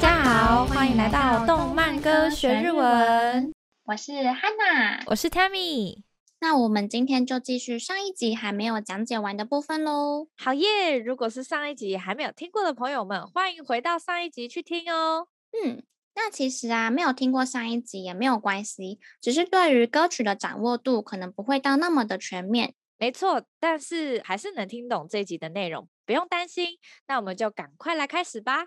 大家好，欢迎来到动漫歌学日文。我是 Hana，我是 Tammy。那我们今天就继续上一集还没有讲解完的部分喽。好耶！如果是上一集还没有听过的朋友们，欢迎回到上一集去听哦。嗯，那其实啊，没有听过上一集也没有关系，只是对于歌曲的掌握度可能不会到那么的全面。没错，但是还是能听懂这一集的内容，不用担心。那我们就赶快来开始吧。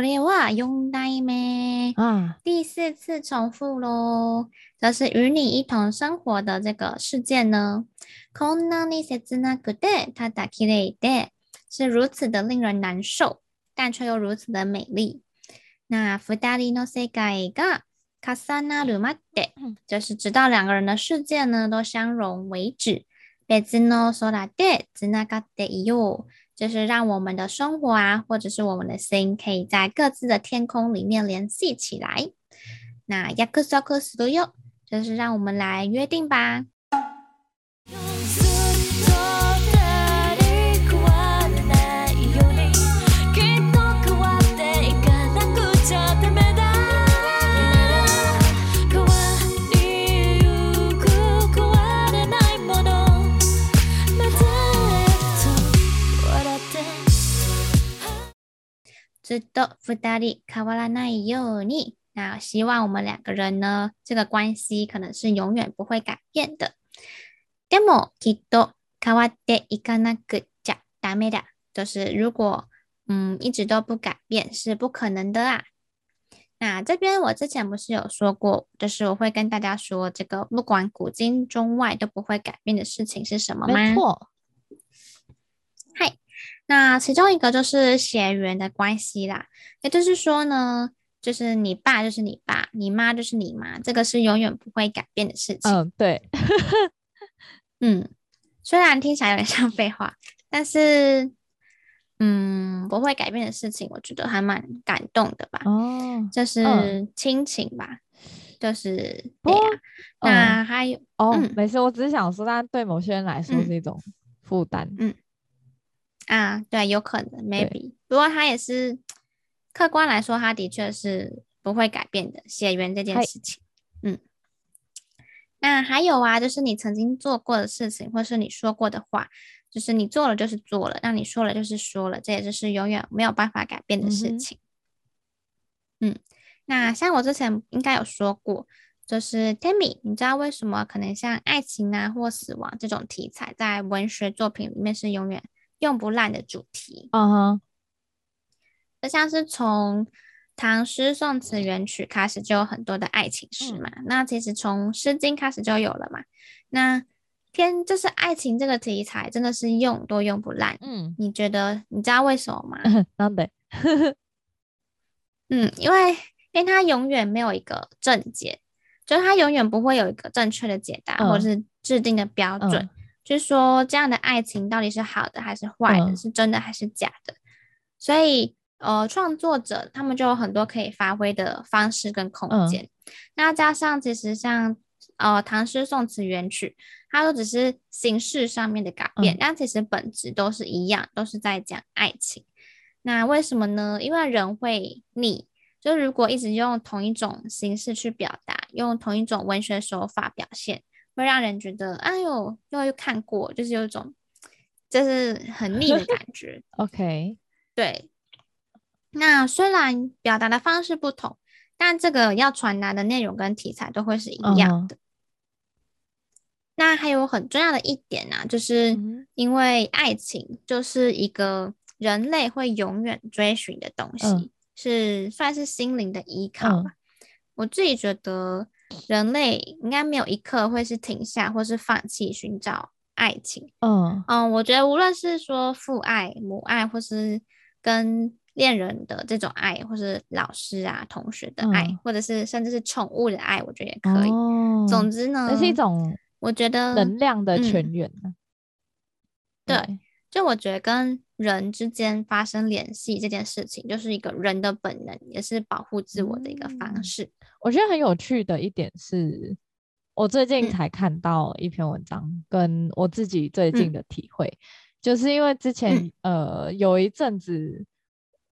れは四代目，啊，第四次重复喽。这是与你一同生活的这个事件呢。こんなに切なくてただ綺丽で，是如此的令人难受，但却又如此的美丽。那二人の世界が重なるまで，就是直到两个人的世界呢都相融为止。别の空でつながっていよう。 就是让我们的生活啊，或者是我们的心，可以在各自的天空里面联系起来。那约束するよ，就是让我们来约定吧。 ずっと二人変わらないように，那希望我们两个人呢，这个关系可能是永远不会改变的。でもきっと変わっていかなくちゃダメだ，就是如果嗯一直都不改变是不可能的啊。那这边我之前不是有说过，就是我会跟大家说，这个不管古今中外都不会改变的事情是什么吗？没错。 那其中一个就是血缘的关系啦，也就是说呢，就是你爸就是你爸，你妈就是你妈，这个是永远不会改变的事情。嗯，对，嗯，虽然听起来有点像废话，但是，嗯，不会改变的事情，我觉得还蛮感动的吧。哦，就是亲情吧，嗯、就是对呀、那还有哦、嗯，没事，我只是想说，但对某些人来说是一种负担。嗯。嗯啊，对，有可能，maybe。不过他也是客观来说，他的确是不会改变的血缘这件事情。嗯，那还有啊，就是你曾经做过的事情，或是你说过的话，就是你做了就是做了，让你说了就是说了，这也就是永远没有办法改变的事情。嗯，嗯，那像我之前应该有说过，就是 Tammy，你知道为什么可能像爱情啊或死亡这种题材在文学作品里面是永远用不烂的主题，嗯哼，就像是从唐诗宋词元曲开始就有很多的爱情诗嘛，嗯、那其实从诗经开始就有了嘛，那偏就是爱情这个题材真的是用都用不烂，嗯，你觉得你知道为什么吗？当然，嗯，因为因为它永远没有一个正解，就是它永远不会有一个正确的解答、嗯、或者是制定的标准。嗯就是说，这样的爱情到底是好的还是坏的？嗯、是真的还是假的？所以，呃，创作者他们就有很多可以发挥的方式跟空间。嗯、那加上，其实像呃唐诗宋词元曲，它都只是形式上面的改变，嗯、但其实本质都是一样，都是在讲爱情。那为什么呢？因为人会腻，就如果一直用同一种形式去表达，用同一种文学手法表现。会让人觉得，哎呦，又又看过，就是有一种，就是很腻的感觉。OK，对。那虽然表达的方式不同，但这个要传达的内容跟题材都会是一样的。Uh huh. 那还有很重要的一点呢、啊，就是因为爱情就是一个人类会永远追寻的东西，uh huh. 是算是心灵的依靠吧。Uh huh. 我自己觉得。人类应该没有一刻会是停下或是放弃寻找爱情。嗯嗯，我觉得无论是说父爱、母爱，或是跟恋人的这种爱，或是老师啊、同学的爱，嗯、或者是甚至是宠物的爱，我觉得也可以。哦、总之呢，这是一种我觉得能量的泉源、嗯、对，就我觉得跟人之间发生联系这件事情，就是一个人的本能，也是保护自我的一个方式。嗯、我觉得很有趣的一点是，我最近才看到一篇文章，嗯、跟我自己最近的体会，嗯、就是因为之前、嗯、呃有一阵子。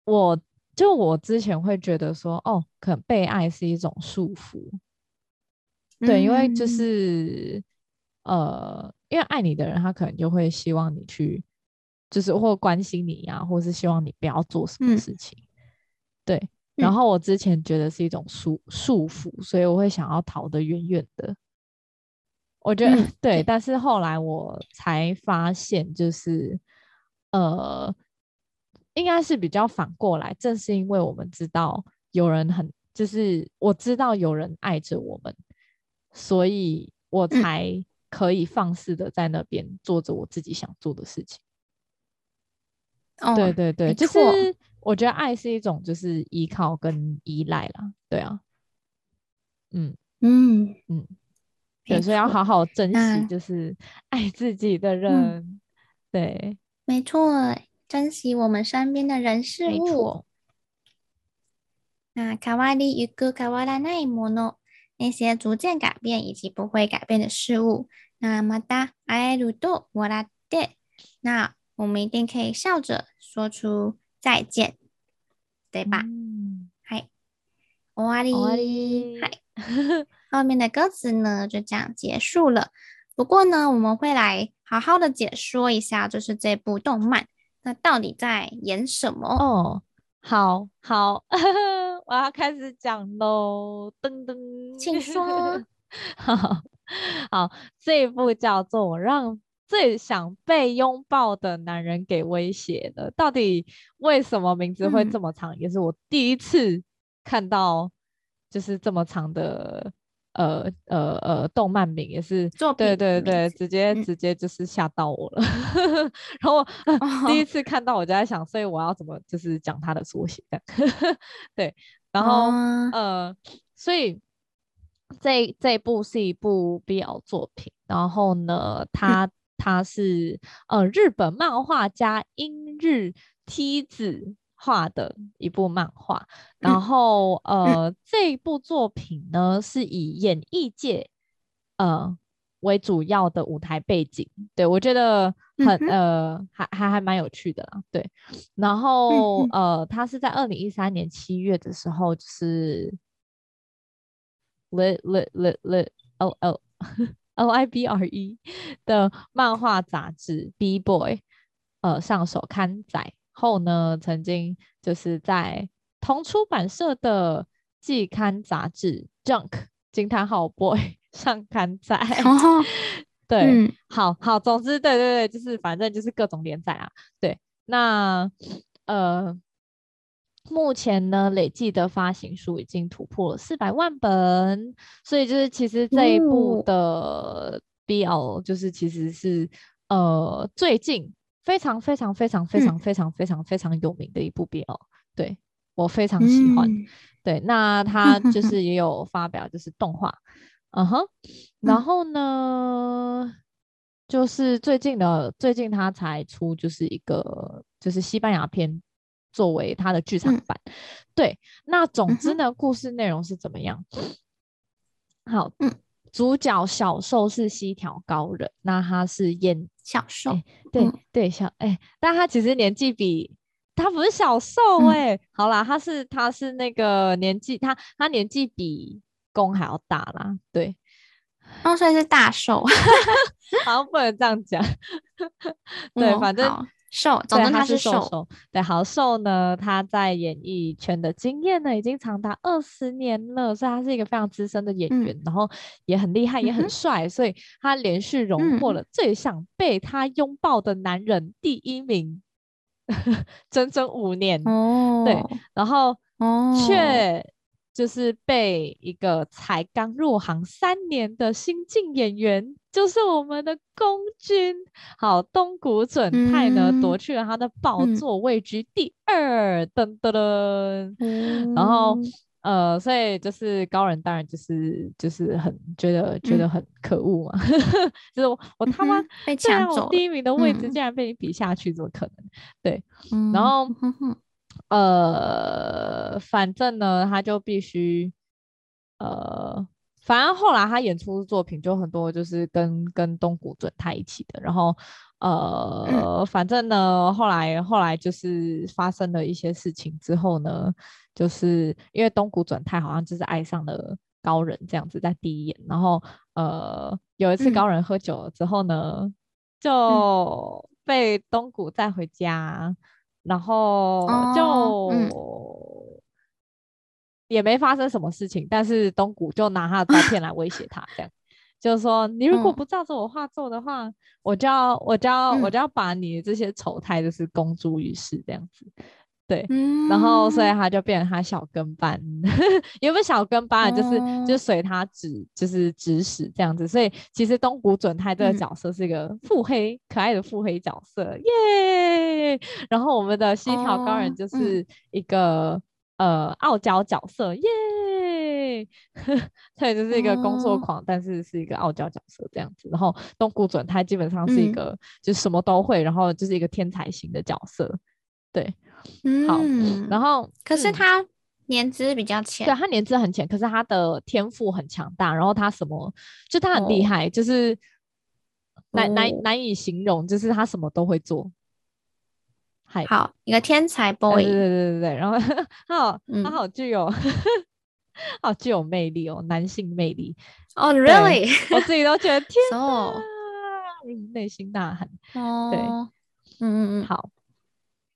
我就我之前会觉得说，哦，可能被爱是一种束缚，嗯、对，因为就是呃，因为爱你的人，他可能就会希望你去，就是或关心你呀、啊，或是希望你不要做什么事情，嗯、对。然后我之前觉得是一种束束缚，所以我会想要逃得远远的。我觉得、嗯、对，但是后来我才发现，就是呃。应该是比较反过来，正是因为我们知道有人很，就是我知道有人爱着我们，所以我才可以放肆的在那边做着我自己想做的事情。哦，对对对，就是我觉得爱是一种就是依靠跟依赖啦，对啊，嗯嗯嗯，对，所以要好好珍惜，就是爱自己的人，嗯、对，没错。珍惜我们身边的人事物。那卡瓦里与个卡瓦拉奈莫诺，那些逐渐改变以及不会改变的事物。那么哒爱鲁多瓦拉德，那我们一定可以笑着说出再见，对吧？嗯。嗨，终わり。终わり。嗨，后面的歌词呢就这样结束了。不过呢，我们会来好好的解说一下，就是这部动漫。那到底在演什么？哦，好好，我要开始讲喽！噔噔，请说。好好，这一部叫做《我让 最想被拥抱的男人给威胁的》。到底为什么名字会这么长？嗯、也是我第一次看到，就是这么长的。呃呃呃，动漫名也是，对对对，直接、嗯、直接就是吓到我了。然后、呃、第一次看到，我就在想，所以我要怎么就是讲他的缩写？对，然后、哦、呃，所以这这部是一部 BL 作品。然后呢，它它是呃日本漫画家英日梯子。画的一部漫画，然后、嗯、呃，嗯、这一部作品呢是以演艺界呃为主要的舞台背景，对，我觉得很、嗯、呃还还还蛮有趣的啦，对，然后、嗯、呃，他是在二零一三年七月的时候，就是 L L L L L L L I B R E 的漫画杂志 B Boy 呃上手刊载。后呢，曾经就是在同出版社的季刊杂志《Junk》惊叹号 Boy 上刊载。哦、对，嗯、好好，总之，对对对，就是反正就是各种连载啊。对，那呃，目前呢，累计的发行数已经突破了四百万本，所以就是其实这一部的 BL 就是其实是、哦、呃最近。非常非常非常非常非常非常非常有名的一部 BL，对，我非常喜欢。嗯、对，那他就是也有发表就是动画，嗯哼，然后呢，嗯、就是最近的最近他才出就是一个就是西班牙篇作为他的剧场版，嗯、对，那总之呢，故事内容是怎么样？好，嗯。主角小受是西条高人，那他是演小受，欸、对、嗯、对小哎、欸，但他其实年纪比他不是小受哎、欸，嗯、好啦，他是他是那个年纪，他他年纪比公还要大啦，对，哦，所以是大受，好像不能这样讲，对，嗯、反正。受，总之他是受，是受。对，好瘦呢，他在演艺圈的经验呢，已经长达二十年了，所以他是一个非常资深的演员，嗯、然后也很厉害，也很帅，嗯、所以他连续荣获了最想被他拥抱的男人第一名，嗯、整整五年。哦，对，然后却就是被一个才刚入行三年的新晋演员，就是我们的宫君，好东谷准太呢，嗯、夺去了他的宝座，位居第二，噔噔噔，嗯、然后。呃，所以就是高人当然就是就是很觉得觉得很可恶嘛，嗯、就是我我他妈被抢走第一名的位置，竟然被你比下去，怎么可能？嗯、对，然后、嗯、呃，反正呢，他就必须呃，反正后来他演出作品就很多，就是跟跟东谷准太一起的，然后呃，嗯、反正呢，后来后来就是发生了一些事情之后呢。就是因为东谷准太好像就是爱上了高人这样子，在第一眼，然后呃有一次高人喝酒了之后呢，嗯、就被东谷带回家，嗯、然后就、也没发生什么事情，但是东谷就拿他的照片来威胁他，这样就是说你如果不照着我画做的话，嗯、我就要我就要、嗯、我就要把你这些丑态就是公诸于世这样子。对，嗯、然后所以他就变成他小跟班，有没有小跟班啊？就是、哦、就随他指，就是指使这样子。所以其实东谷准太这个角色是一个腹黑、嗯、可爱的腹黑角色，耶。然后我们的西条高人就是一个、呃傲娇角色，耶。他也就是一个工作狂，哦、但是是一个傲娇角色这样子。然后东谷准太基本上是一个、嗯、就什么都会，然后就是一个天才型的角色，对。好，嗯、然后可是他年资比较浅，对，他年资很浅，可是他的天赋很强大，然后他什么就他很厉害，哦、就是难难难以形容，就是他什么都会做。好，一个天才 boy，对对对对对，然后 他好，嗯、他好具有，好具有魅力哦，男性魅力哦、oh,，really，我自己都觉得 天哪，内心呐喊，哦，对，嗯嗯嗯，好。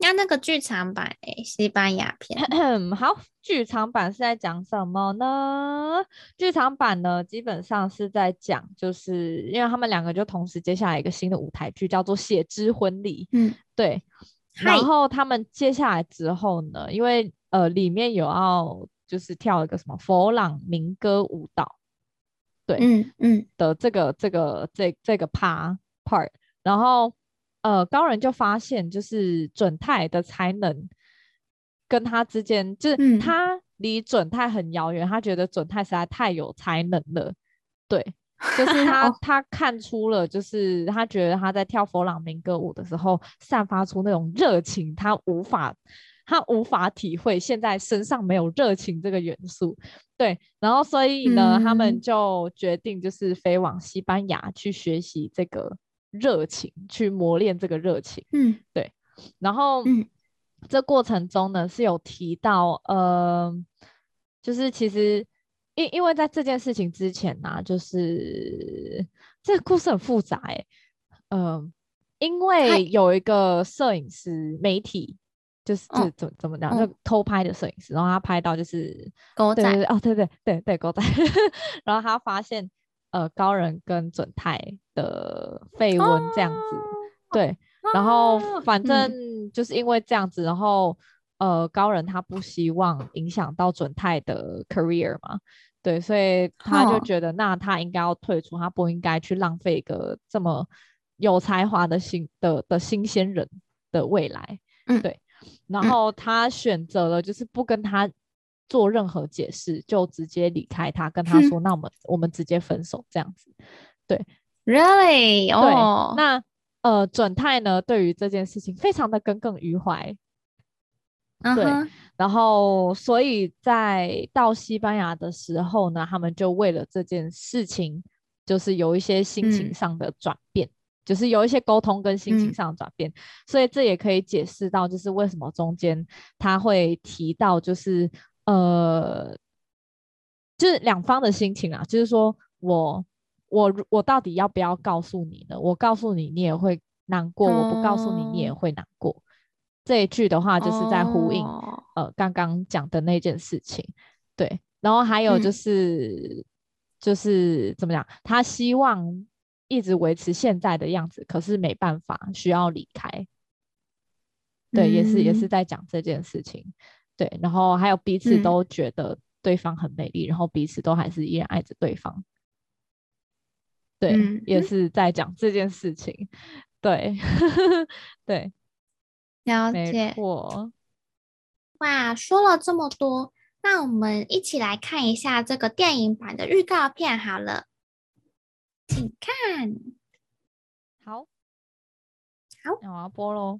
那那个剧场版诶、欸，西班牙片。好，剧场版是在讲什么呢？剧场版呢，基本上是在讲，就是因为他们两个就同时接下来一个新的舞台剧，叫做《血之婚礼》。嗯，对。然后他们接下来之后呢，因为呃里面有要就是跳一个什么佛朗明哥舞蹈，对，嗯嗯的这个这个这这个 part part，然后。呃，高人就发现，就是准太的才能跟他之间，就是他离准太很遥远，嗯、他觉得准太实在太有才能了。对，就是 他他看出了，就是他觉得他在跳佛朗明哥舞的时候，散发出那种热情，他无法他无法体会现在身上没有热情这个元素。对，然后所以呢，嗯、他们就决定就是飞往西班牙去学习这个。热情去磨练这个热情，嗯，对。然后，嗯，这过程中呢是有提到，呃，就是其实因因为在这件事情之前呢、啊，就是这个故事很复杂哎、欸，嗯、呃，因为有一个摄影师媒体，就是这怎怎么讲，哦、就偷拍的摄影师，然后他拍到就是狗仔，哦，对对对对狗仔，然后他发现。呃，高人跟准太的绯闻这样子，啊、对，然后反正就是因为这样子，嗯、然后呃，高人他不希望影响到准太的 career 嘛，对，所以他就觉得那他应该要退出，他不应该去浪费一个这么有才华的新的的新鲜人的未来，嗯、对，然后他选择了就是不跟他。做任何解释就直接离开他，跟他说：“那我们我们直接分手这样子。”对，Really？哦，对，那呃，准太呢，对于这件事情非常的耿耿于怀。Uh. 对，然后所以在到西班牙的时候呢，他们就为了这件事情，就是有一些心情上的转变，嗯、就是有一些沟通跟心情上的转变。嗯、所以这也可以解释到，就是为什么中间他会提到，就是。呃，就是两方的心情啊，就是说我我我到底要不要告诉你呢？我告诉你，你也会难过；我不告诉你，你也会难过。哦、这一句的话，就是在呼应、哦、呃刚刚讲的那件事情。对，然后还有就是、嗯、就是怎么讲？他希望一直维持现在的样子，可是没办法，需要离开。对，嗯、也是也是在讲这件事情。对，然后还有彼此都觉得对方很美丽，然后彼此都还是依然爱着对方。对，嗯、也是在讲这件事情。对，对，了解。哇，说了这么多，那我们一起来看一下这个电影版的预告片好了，请看。好，好，那我要播喽。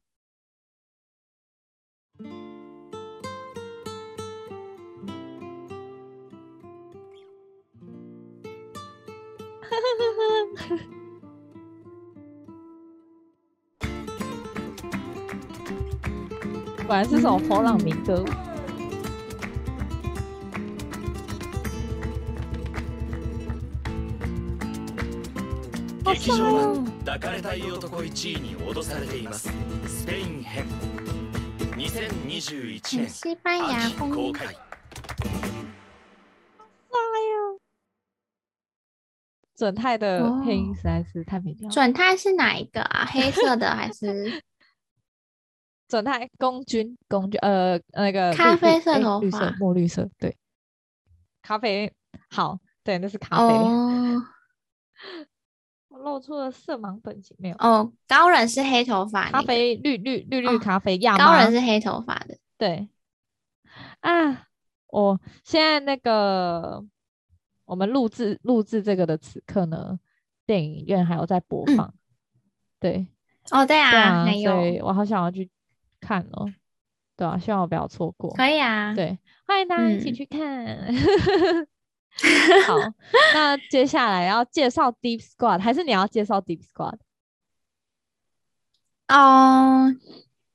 果然是首佛朗明哥。剧场版「抱かれたい男1位」に胁されていますスペイン编2021年西班牙秋公开准太的配音实在是太美妙了。准太是哪一个啊？黑色的还是？ 准太公君，公君，呃，那个咖啡色头发，绿色，墨绿色，对，咖啡，好，对，那是咖啡。哦，我露出了色盲本性没有？哦，高人是黑头发，咖啡，绿绿绿绿咖啡，亚、哦、高人是黑头发的，对。啊，我现在那个。我们录制录制这个的此刻呢，电影院还有在播放，嗯、对，哦对啊，对啊，还有，所以我好想要去看了，对啊，希望我不要错过，可以啊，对，欢迎大家一起去看。嗯、好，那接下来要介绍 Deep Squad，还是你要介绍 Deep Squad？哦，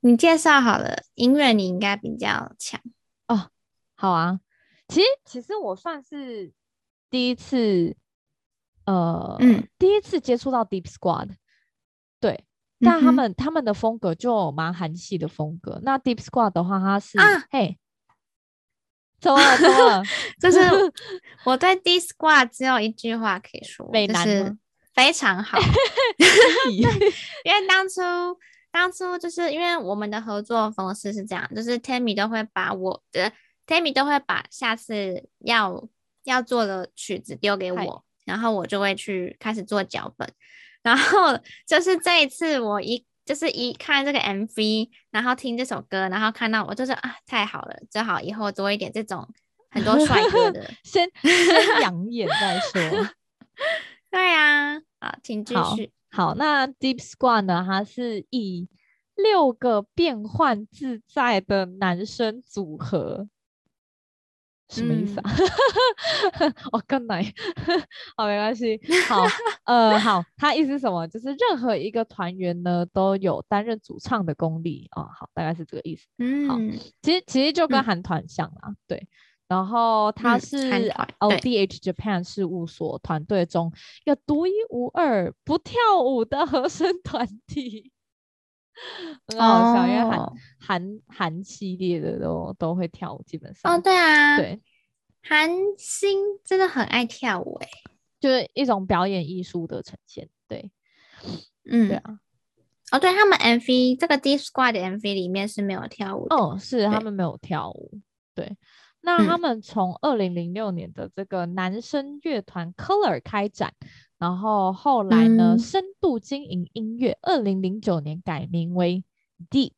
你介绍好了，音乐你应该比较强哦。好啊，其实其实我算是。第一次，呃，嗯，第一次接触到 Deep Squad，对，但他们、嗯、他们的风格就蛮韩系的风格。那 Deep Squad 的话，它是，啊、嘿，怎么了？怎么了？就是 我对 Deep Squad 只有一句话可以说，就是非常好。因为当初当初就是因为我们的合作方式是这样，就是 Tammy 都会把我的 Tammy 都会把下次要。要做的曲子丢给我，然后我就会去开始做脚本。然后就是这一次，我一就是一看这个 MV，然后听这首歌，然后看到我就是啊，太好了，最好以后多一点这种很多帅哥的，先先养眼再说。对啊，好，请继续。好，好，那 Deep Squad 呢？它是以六个变幻自在的男生组合。什么意思啊？我跟来，好，没关系。好，呃，好，他意思是什么？就是任何一个团员呢，都有担任主唱的功力哦。好，大概是这个意思。嗯，好，其实其实就跟韩团像啦、嗯，对。然后他是 LDH Japan 事务所团队中一个独一无二不跳舞的和声团体。很好笑，哦、因为韩韩韩系列的都都会跳舞，基本上哦，对啊，对，韩星真的很爱跳舞，哎，就是一种表演艺术的呈现，对，嗯，对啊，哦，对他们 MV 这个 Squad 的 MV 里面是没有跳舞，哦，是他们没有跳舞，对，那他们从二零零六年的这个男生乐团 Color 开展。然后后来呢，嗯、深度经营音乐，二零零九年改名为 Deep，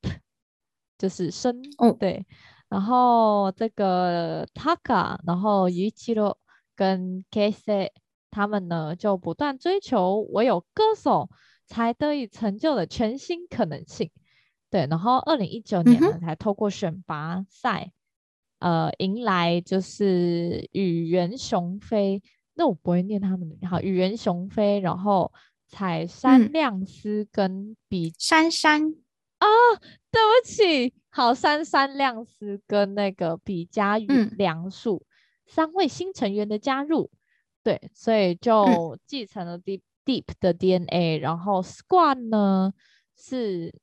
就是深。哦，对。然后这个 Taka，然后 Yuichiro 跟 Keise 他们呢，就不断追求唯有歌手才得以成就的全新可能性。对。然后二零一九年呢、嗯，才透过选拔赛，呃，迎来就是宇垣雄飞。那我不会念他们的，好，宇垣雄飞，然后彩山亮司跟比珊珊。啊，对不起，好，珊珊亮司跟那个比嘉与梁树、嗯、三位新成员的加入，对，所以就继承了 Deep、嗯、Deep 的 DNA，然后 Squad 呢是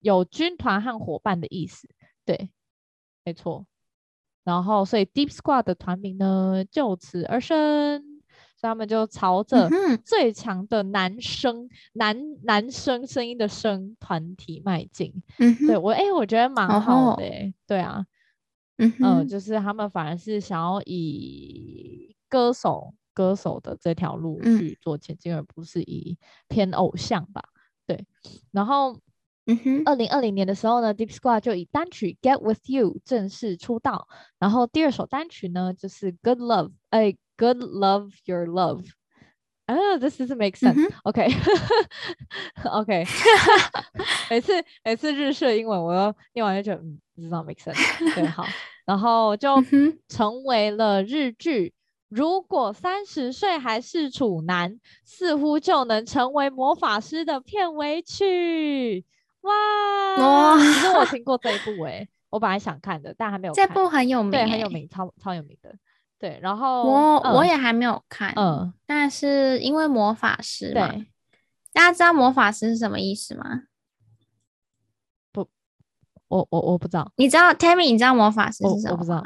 有军团和伙伴的意思，对，没错。然后，所以 Deep Squad 的团名呢就此而生，所以他们就朝着最强的男生、嗯、男男生声音的声团体迈进。嗯，对我，哎、欸，我觉得蛮好的、欸哦，对啊，嗯哼，呃，就是他们反而是想要以歌手歌手的这条路去做前进，嗯、而不是以偏偶像吧。对，然后，嗯哼，二零二零年的时候呢，Deep Squad 就以单曲《Get With You》正式出道，然后第二首单曲呢就是《Good Love》，哎，《Good Love Your Love》。啊，this doesn't make sense、嗯。OK，OK，每次每次日式英文，我都念完就觉得，嗯，不知道 make sense。对，好，然后就成为了日剧。如果三十岁还是处男，似乎就能成为魔法师的片尾曲。哇，哇，其实我听过这一部哎、欸，我本来想看的，但还没有看。这部很有名、欸，对，很有名，超超有名的。对，然后我、嗯、我也还没有看，嗯，但是因为魔法师嘛，对，大家知道魔法师是什么意思吗？不，我我我不知道，你知道，Tammy，你知道魔法师是什么吗？我，我不知道，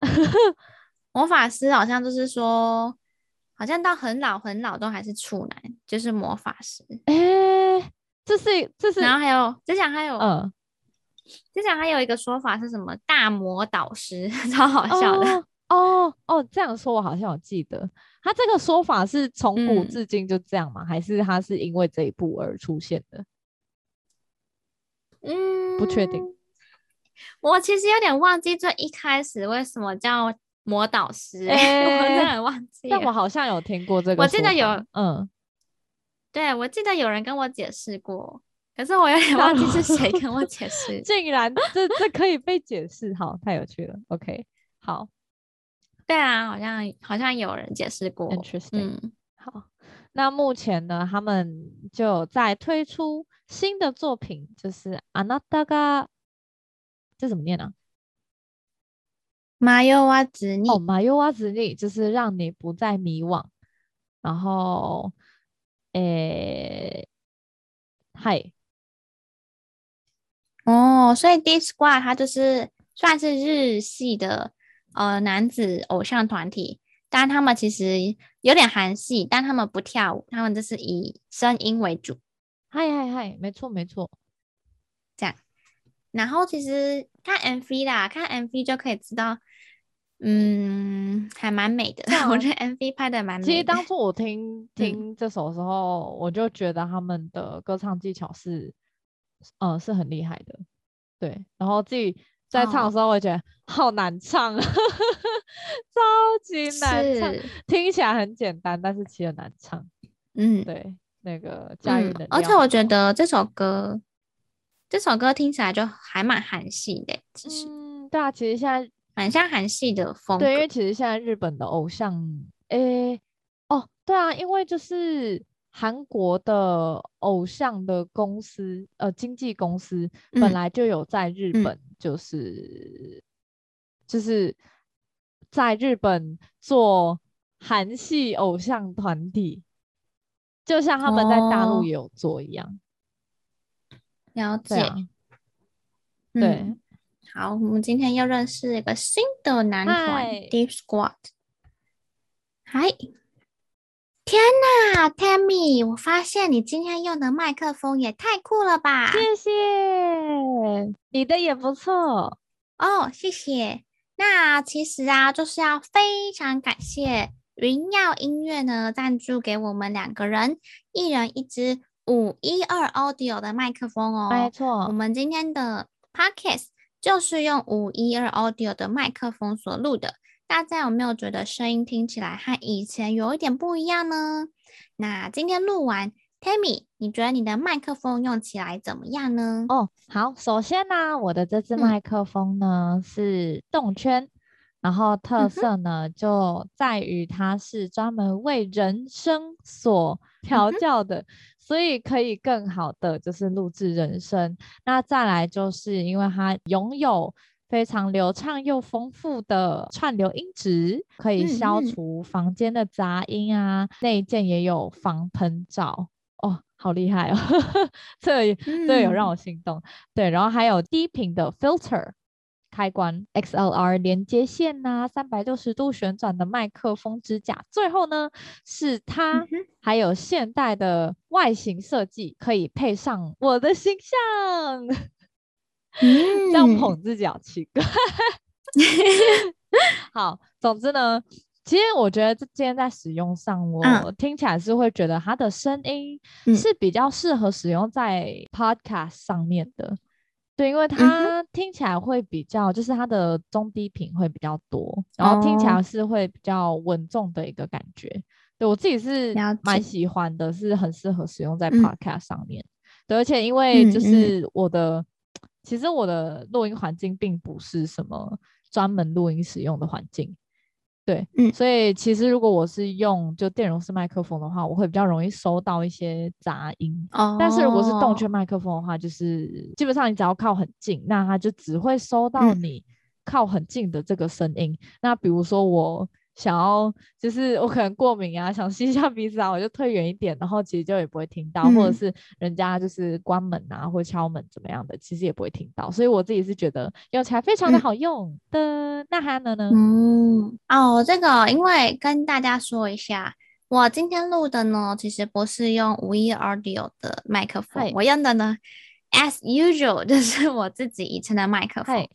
魔法师好像就是说，好像到很老很老都还是处男，就是魔法师。哎、欸，这是这是，然后还有之前还有，嗯，之前还有一个说法是什么大魔导师，超好笑的。哦哦哦，这样说，我好像有记得，他这个说法是从古至今就这样吗？嗯、还是他是因为这一部而出现的？嗯，不确定。我其实有点忘记最一开始为什么叫魔导师、欸，欸、我真的忘记。但我好像有听过这个，我记得有，嗯，对，我记得有人跟我解释过，可是我有点忘记是谁跟我解释。竟然这这可以被解释，好，太有趣了。OK，好。对啊，好像好像有人解释过。Interesting。嗯，好，那目前呢，他们就在推出新的作品，就是あなたが，这怎么念呢？迷わずに。哦，迷わずに，就是让你不再迷惘。然后， 诶，嗨。哦，所以 Deep Squad 它就是算是日系的。呃，男子偶像团体，但他们其实有点韩系，但他们不跳舞，他们就是以声音为主。嗨嗨嗨，没错没错，这样。然后其实看 MV 啦，看 MV 就可以知道，嗯，还蛮美的。啊、我觉得 MV 拍的蛮美的。其实当初我听听这首的时候，嗯、我就觉得他们的歌唱技巧是，呃，是很厉害的。对，然后自己。在唱的时候，我觉得好难唱，哦、超级难唱，听起来很简单，但是其实很难唱。嗯，对，那个驾驭的。而且我觉得这首歌，这首歌听起来就还蛮韩系的，其实。嗯，对啊，其实现在蛮像韩系的风格。对，因为其实现在日本的偶像，诶、欸，哦，对啊，因为就是。韩国的偶像的公司，呃，经纪公司本来就有在日本，就是、嗯、就是在日本做韩系偶像团体，就像他们在大陆也有做一样。哦、了解，啊、对、嗯，好，我们今天又认识一个新的男团 Deep Squad。嗨。天呐，Tammy，我发现你今天用的麦克风也太酷了吧！谢谢，你的也不错哦，谢谢。那其实啊，就是要非常感谢云耀音乐呢，赞助给我们两个人，一人一支五一二 Audio 的麦克风哦。没错，我们今天的 Podcast 就是用五一二 Audio 的麦克风所录的。大家有没有觉得声音听起来和以前有一点不一样呢？那今天录完，Tammy，你觉得你的麦克风用起来怎么样呢？哦，好，首先呢、啊，我的这支麦克风呢、嗯、是动圈，然后特色呢、嗯、就在于它是专门为人声所调教的，所以可以更好的就是录制人声。那再来就是因为它拥有。非常流畅又丰富的串流音质，可以消除房间的杂音啊。内建、嗯、也有防喷罩哦，好厉害哦！这个、这个有让我心动。嗯、对，然后还有低频的 filter 开关，XLR 连接线呐、啊，三百六十度旋转的麦克风支架。最后呢，是它还有现代的外形设计，可以配上我的形象。嗯，这样捧自己好奇怪，好，总之呢，其实我觉得这今天在使用上，我听起来是会觉得它的声音是比较适合使用在 Podcast 上面的。嗯、对，因为它听起来会比较，就是它的中低频会比较多，然后听起来是会比较稳重的一个感觉。哦、对我自己是蛮喜欢的，是很适合使用在 Podcast 上面。嗯、对，而且因为就是我的，其实我的录音环境并不是什么。专门录音使用的环境，对，嗯，所以其实如果我是用就电容式麦克风的话，我会比较容易收到一些杂音。哦，但是如果是动圈麦克风的话，就是基本上你只要靠很近，那它就只会收到你靠很近的这个声音。嗯，那比如说我。想要就是我可能过敏啊，想吸一下鼻子啊，我就退远一点，然后其实就也不会听到，嗯、或者是人家就是关门啊或敲门怎么样的，其实也不会听到。所以我自己是觉得用起来非常的好用的。嗯、那还能呢？嗯，哦，这个因为跟大家说一下，我今天录的呢，其实不是用五一 Audio 的麦克风，我用的呢，as usual 就是我自己以前的麦克风。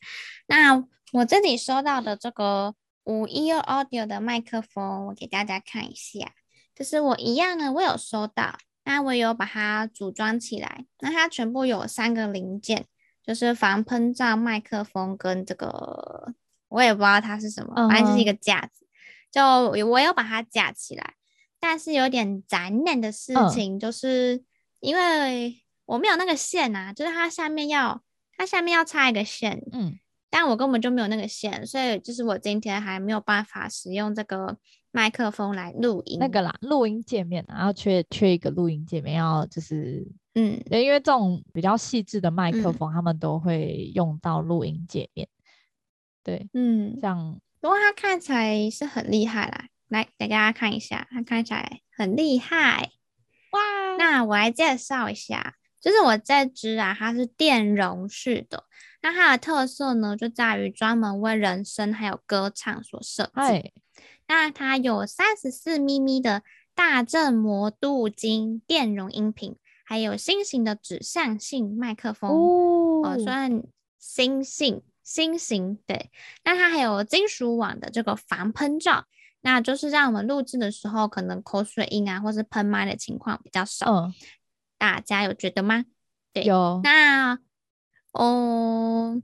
那我这里收到的这个。五一 Audio 的麦克风，我给大家看一下，就是我一样呢，我有收到，那我有把它组装起来，那它全部有三个零件，就是防喷罩麦克风跟这个，我也不知道它是什么，反正就是一个架子，就我有把它架起来，但是有点残念的事情，就是因为我没有那个线啊，就是它下面要，它下面要插一个线，嗯。但我根本就没有那个线，所以就是我今天还没有办法使用这个麦克风来录音。那个啦，录音界面，然后缺缺一个录音界面，要就是嗯，因为这种比较细致的麦克风，嗯、他们都会用到录音界面。对，嗯，这样。不过它看起来是很厉害啦，来给大家看一下，它看起来很厉害。哇，那我来介绍一下，就是我这支啊，它是电容式的。那它的特色呢，就在于专门为人声还有歌唱所设计。那它有三十四咪咪的大振膜镀金电容音频，还有新型的指向性麦克风哦，呃、算新型新型对。那它还有金属网的这个防喷罩，那就是让我们录制的时候，可能口水音啊，或是喷麦的情况比较少。Oh. 大家有觉得吗？对，有。那哦，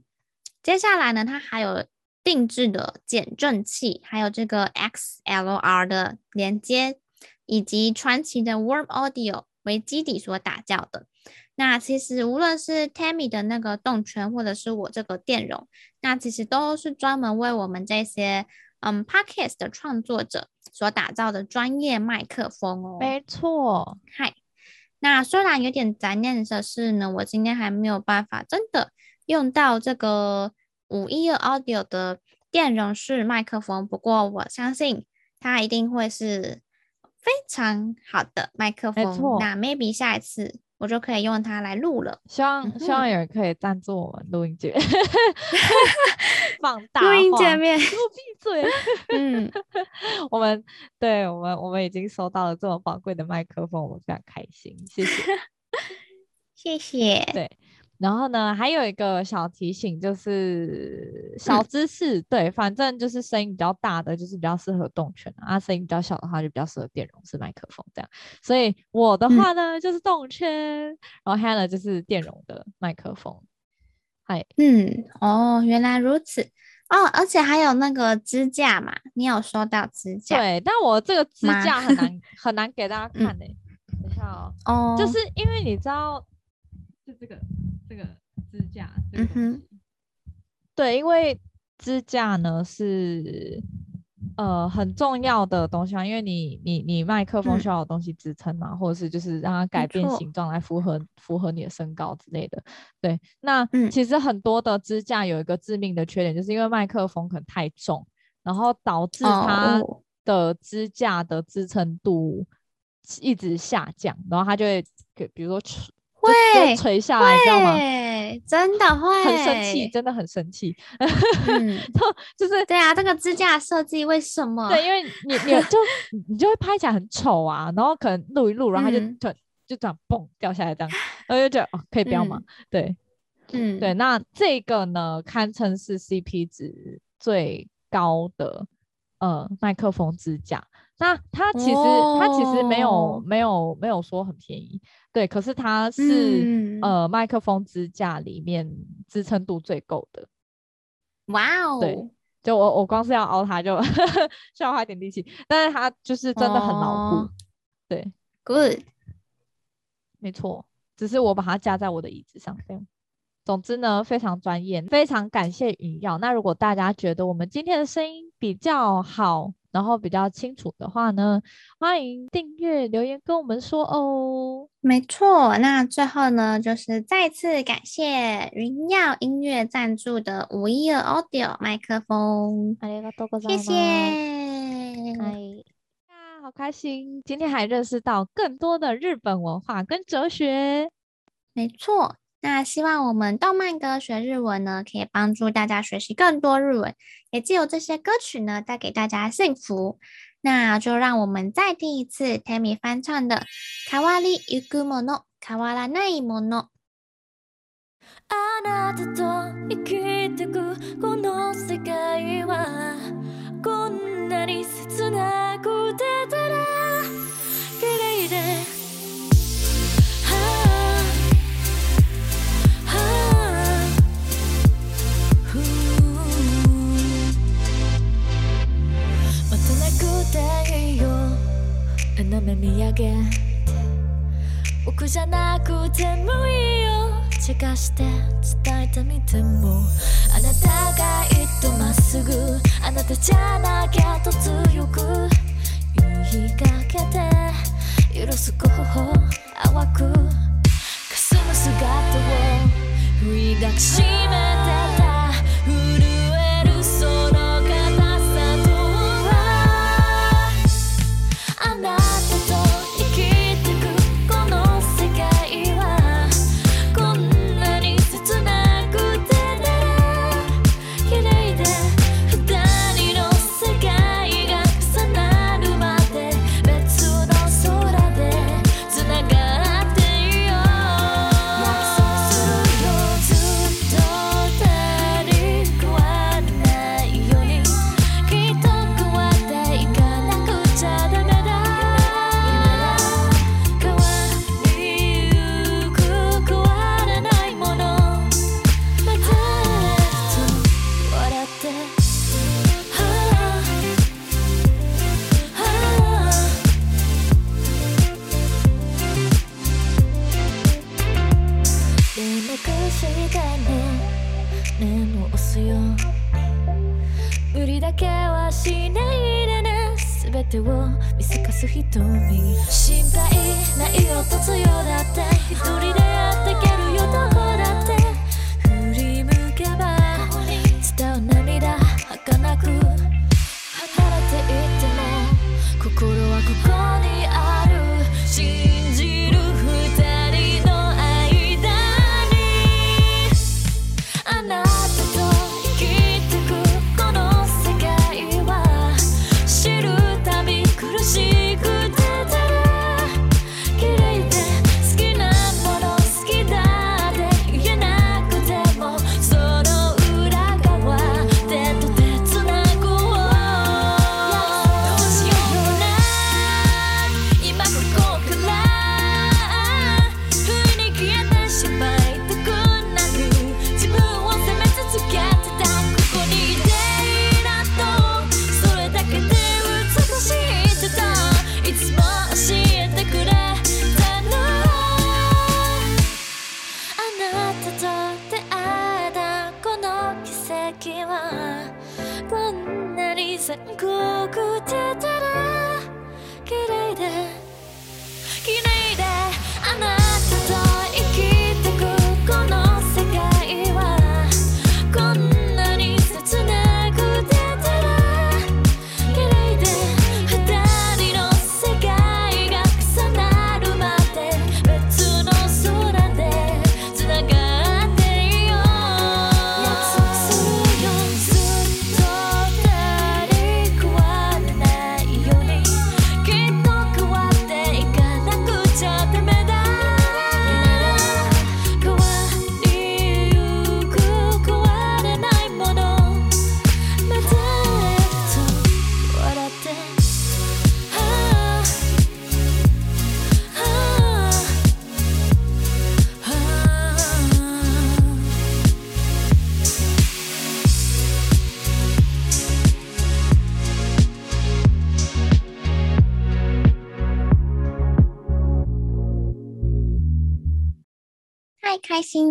接下来呢，它还有定制的减震器，还有这个 XLR 的连接，以及传奇的 Warm Audio 为基底所打造的。那其实无论是 Tammy 的那个动圈，或者是我这个电容，那其实都是专门为我们这些嗯 Podcast 的创作者所打造的专业麦克风哦。没错，嗨。那虽然有点杂念的是呢，我今天还没有办法真的用到这个五一二 Audio 的电容式麦克风，不过我相信它一定会是非常好的麦克风。那 maybe 下一次。我就可以用它来录了。希望希望有人可以赞助我们录音界，放大录音界面。给我闭嘴。嗯，我们对我们我们已经收到了这么宝贵的麦克风，我们非常开心。谢谢，谢谢。对。然后呢，还有一个小提醒，就是小知识，嗯、对，反正就是声音比较大的，就是比较适合动圈啊；声音比较小的话，就比较适合电容式麦克风这样。所以我的话呢，嗯、就是动圈，然后 Hannah 就是电容的麦克风。嗨，嗯，哦，原来如此哦，而且还有那个支架嘛，你有收到支架？对，但我这个支架很难 很难给大家看呢、欸。嗯、等一下哦，哦，就是因为你知道，就这个。这个支架，嗯哼，对，因为支架呢是呃很重要的东西啊，因为你你你麦克风需要有东西支撑嘛，嗯、或者是就是让它改变形状来符合符合你的身高之类的。对，那、嗯、其实很多的支架有一个致命的缺点，就是因为麦克风可能太重，然后导致它的支架的支撑度一直下降，然后它就会给比如说。会垂下来，你知道吗？真的会很生气，真的很生气。嗯，就是对啊，这个支架设计为什么？对，因为你你就 你就会拍起来很丑啊，然后可能录一录，然后它就就就这样嘣掉下来，这样，然后就觉得哦，可以不要吗？对，嗯，对，那这个呢，堪称是 CP 值最高的呃麦克风支架。那它其实、哦、它其实没有没有没有说很便宜，对，可是它是、嗯、呃麦克风支架里面支撑度最够的。哇哦，对，就我我光是要凹它就 需要花一点力气，但是它就是真的很牢固。哦、对，Good，没错，只是我把它架在我的椅子上这样。总之呢，非常专业，非常感谢云耀。那如果大家觉得我们今天的声音比较好，然后比较清楚的话呢，欢迎订阅留言跟我们说哦。没错，那最后呢，就是再次感谢云耀音乐赞助的五一二 Audio 麦克风，谢谢。哎呀，好开心，今天还认识到更多的日本文化跟哲学。没错。那希望我们动漫歌学日文呢，可以帮助大家学习更多日文，也借由这些歌曲呢，带给大家幸福。那就让我们再听一次 Tammy 翻唱的《変わりゆくもの変わらないもの》。あなたと生きてくこの 斜め见上げ。仆じゃなくてもいいよ。散かして伝えてみても。あなたがいっとまっすぐ。あなたじゃなきゃと强く。言いかけて。许す頬淡く。霞む姿を。振り抱きしめて。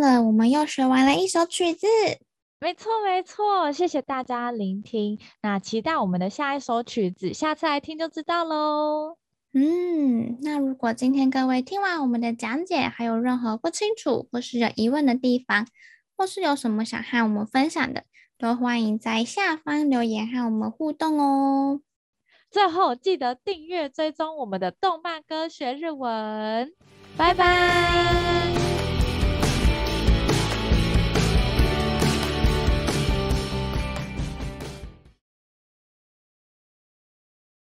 了，我们又学完了一首曲子。没错，没错，谢谢大家聆听。那期待我们的下一首曲子，下次来听就知道喽。嗯，那如果今天各位听完我们的讲解，还有任何不清楚或是有疑问的地方，或是有什么想和我们分享的，都欢迎在下方留言和我们互动哦。最后记得订阅追踪我们的动漫歌学日文，拜拜。